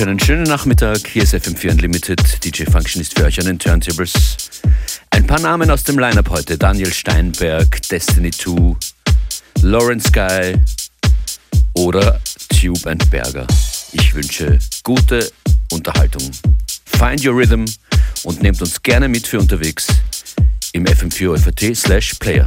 wünsche einen schönen Nachmittag. Hier ist FM4 Unlimited. DJ Function ist für euch an den Turntables. Ein paar Namen aus dem Lineup heute. Daniel Steinberg, Destiny 2, Lawrence Guy oder Tube and Berger. Ich wünsche gute Unterhaltung. Find your rhythm und nehmt uns gerne mit für unterwegs im FM4 FAT slash Player.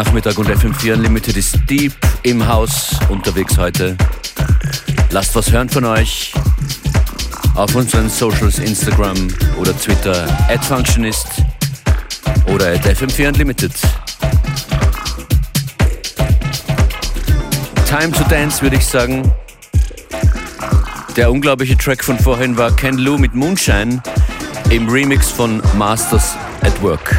Donnerstagnachmittag und FM4 Unlimited ist deep im Haus unterwegs heute. Lasst was hören von euch auf unseren Socials, Instagram oder Twitter, at Functionist oder at FM4 Unlimited. Time to Dance würde ich sagen. Der unglaubliche Track von vorhin war Ken Lou mit Moonshine im Remix von Masters at Work.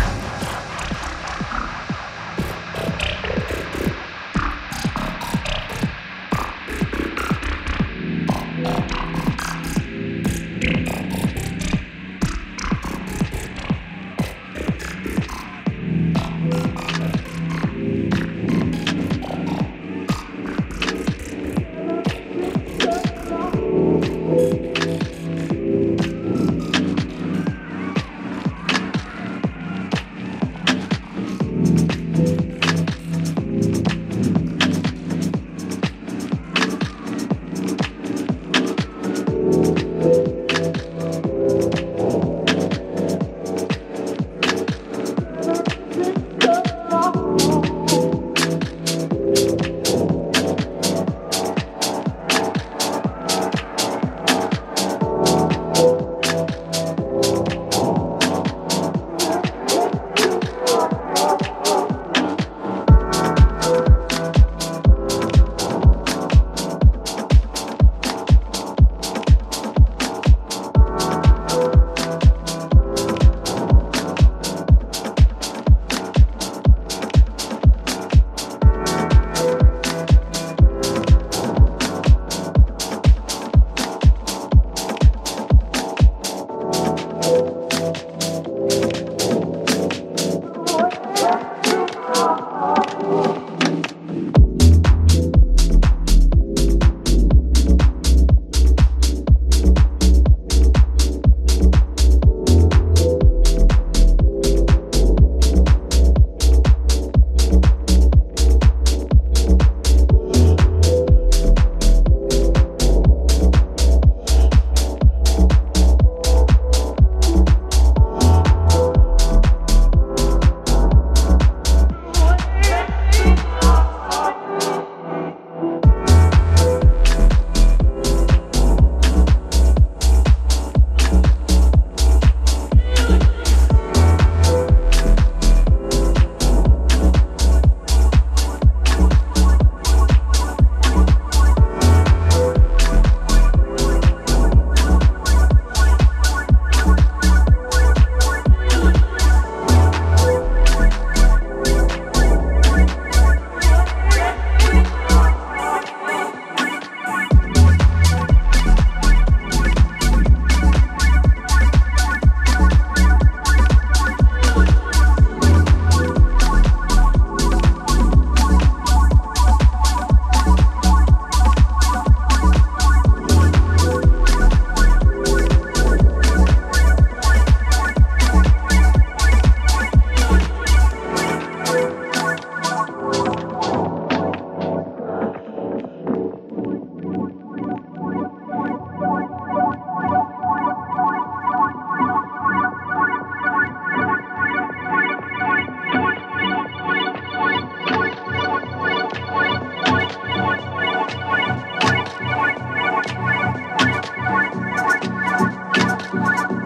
Bye.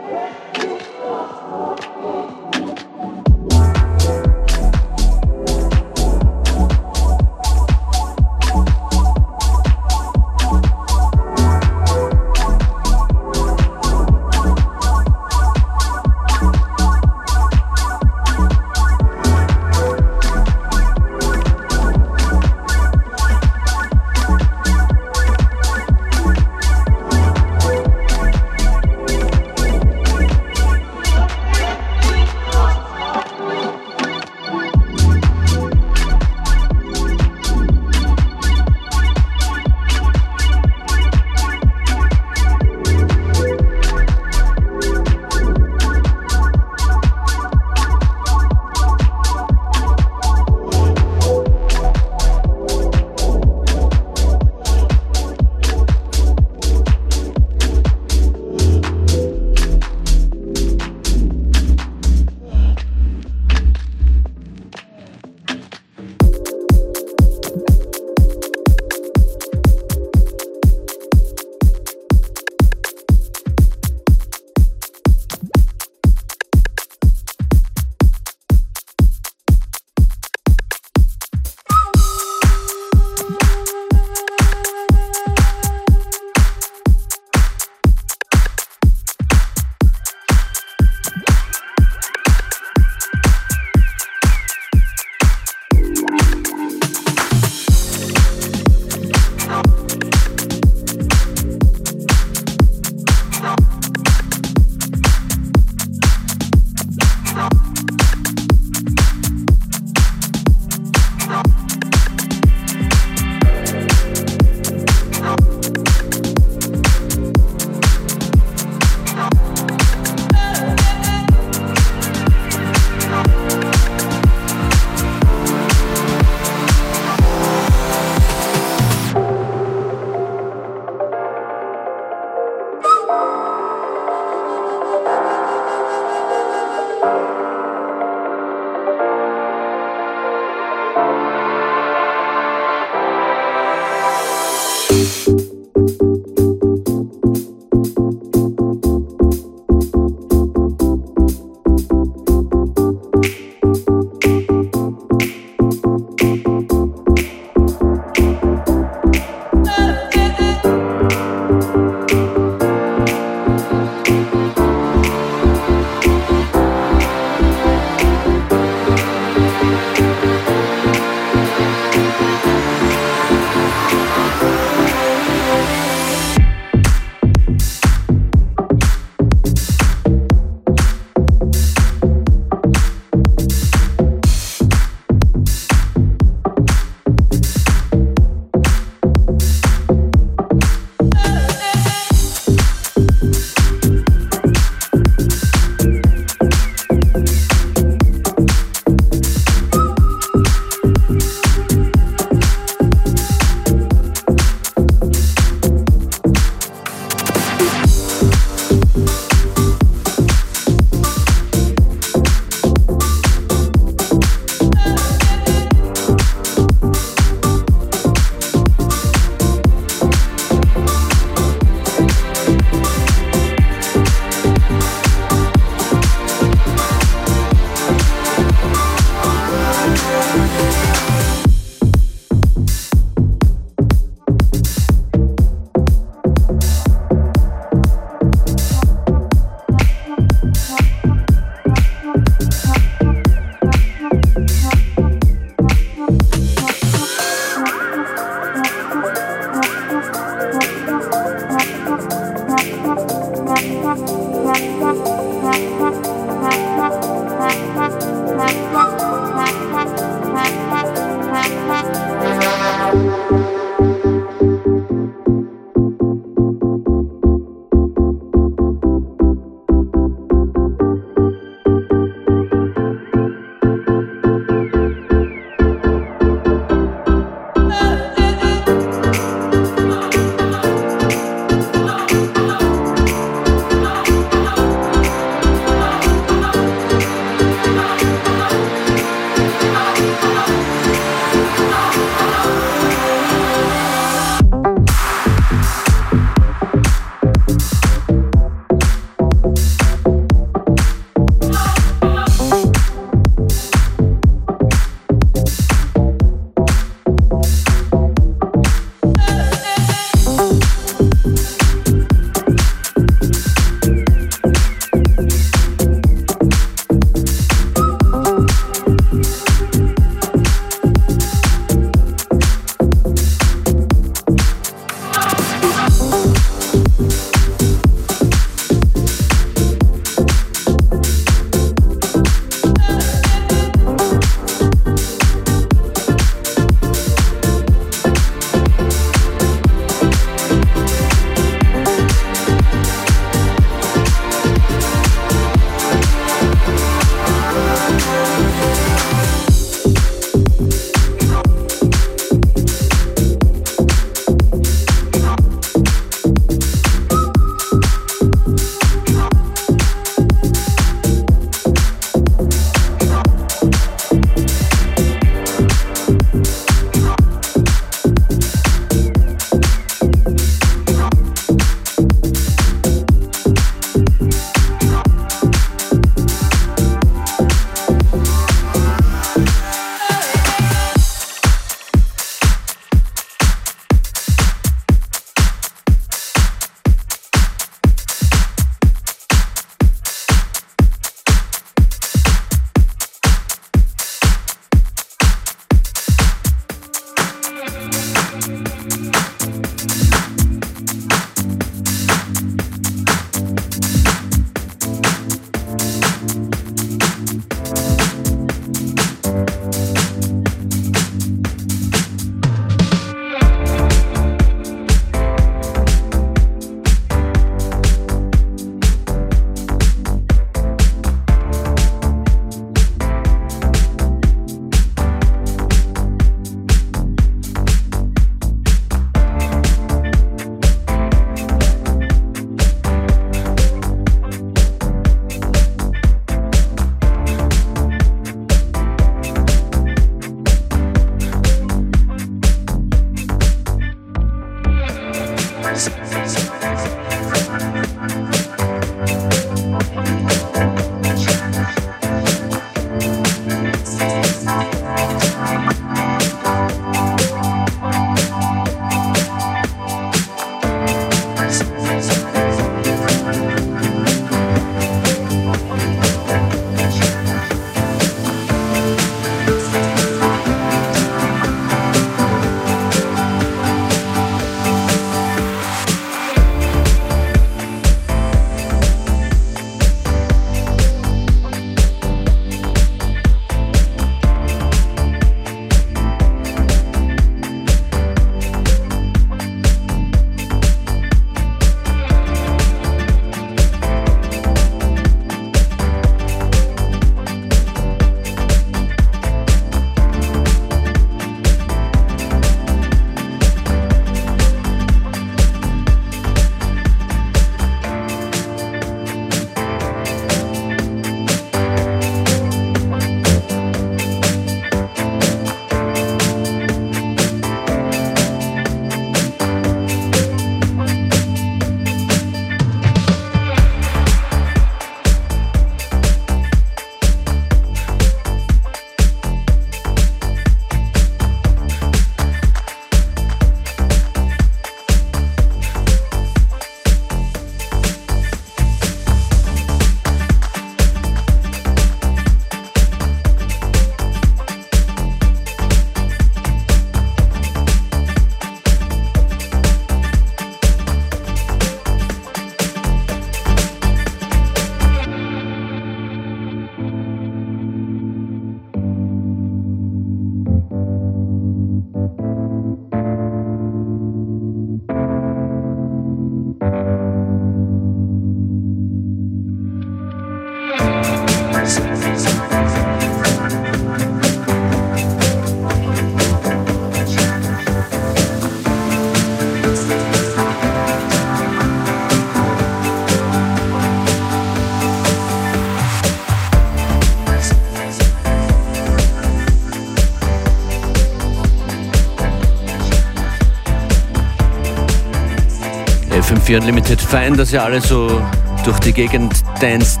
FM4 Unlimited. Fein, dass ihr alle so durch die Gegend danst.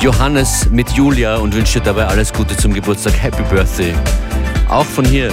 Johannes mit Julia und wünscht dir dabei alles Gute zum Geburtstag. Happy Birthday. Auch von hier.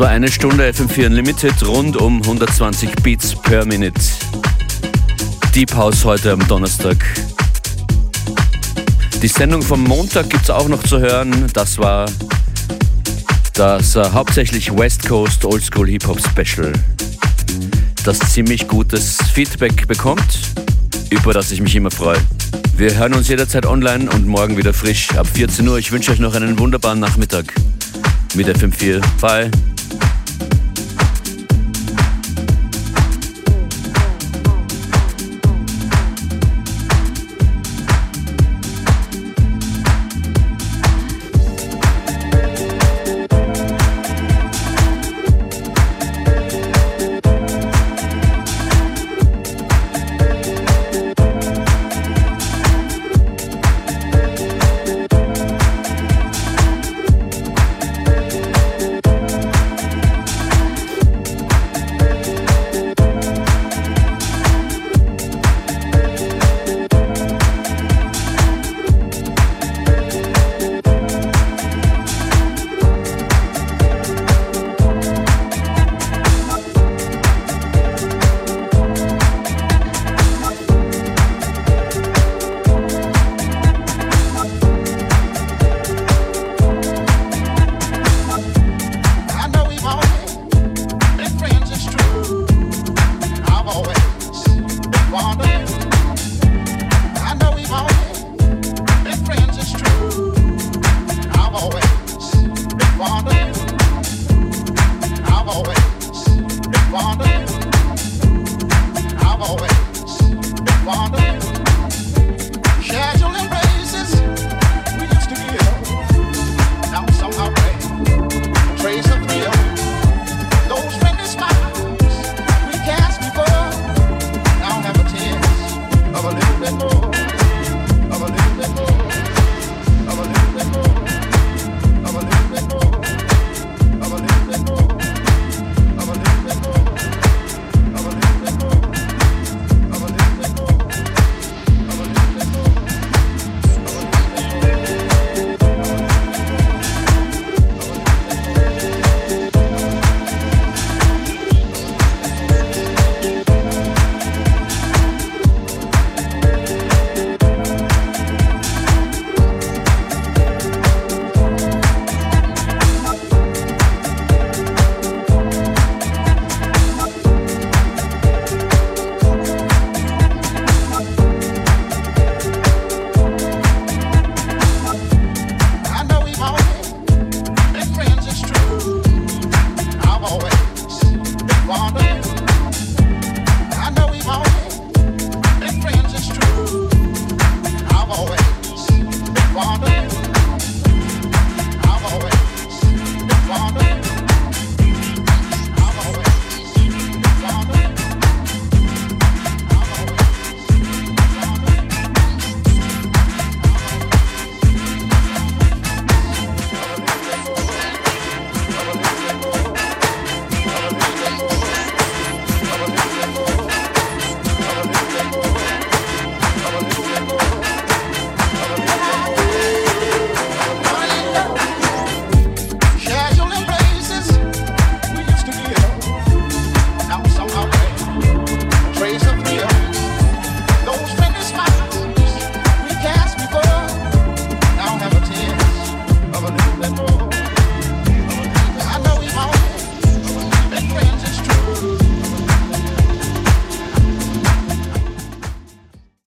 War eine Stunde FM4 Unlimited, rund um 120 Beats per Minute. Deep House heute am Donnerstag. Die Sendung vom Montag gibt es auch noch zu hören. Das war das äh, hauptsächlich West Coast Oldschool Hip Hop Special, das ziemlich gutes Feedback bekommt, über das ich mich immer freue. Wir hören uns jederzeit online und morgen wieder frisch ab 14 Uhr. Ich wünsche euch noch einen wunderbaren Nachmittag mit FM4. Bye.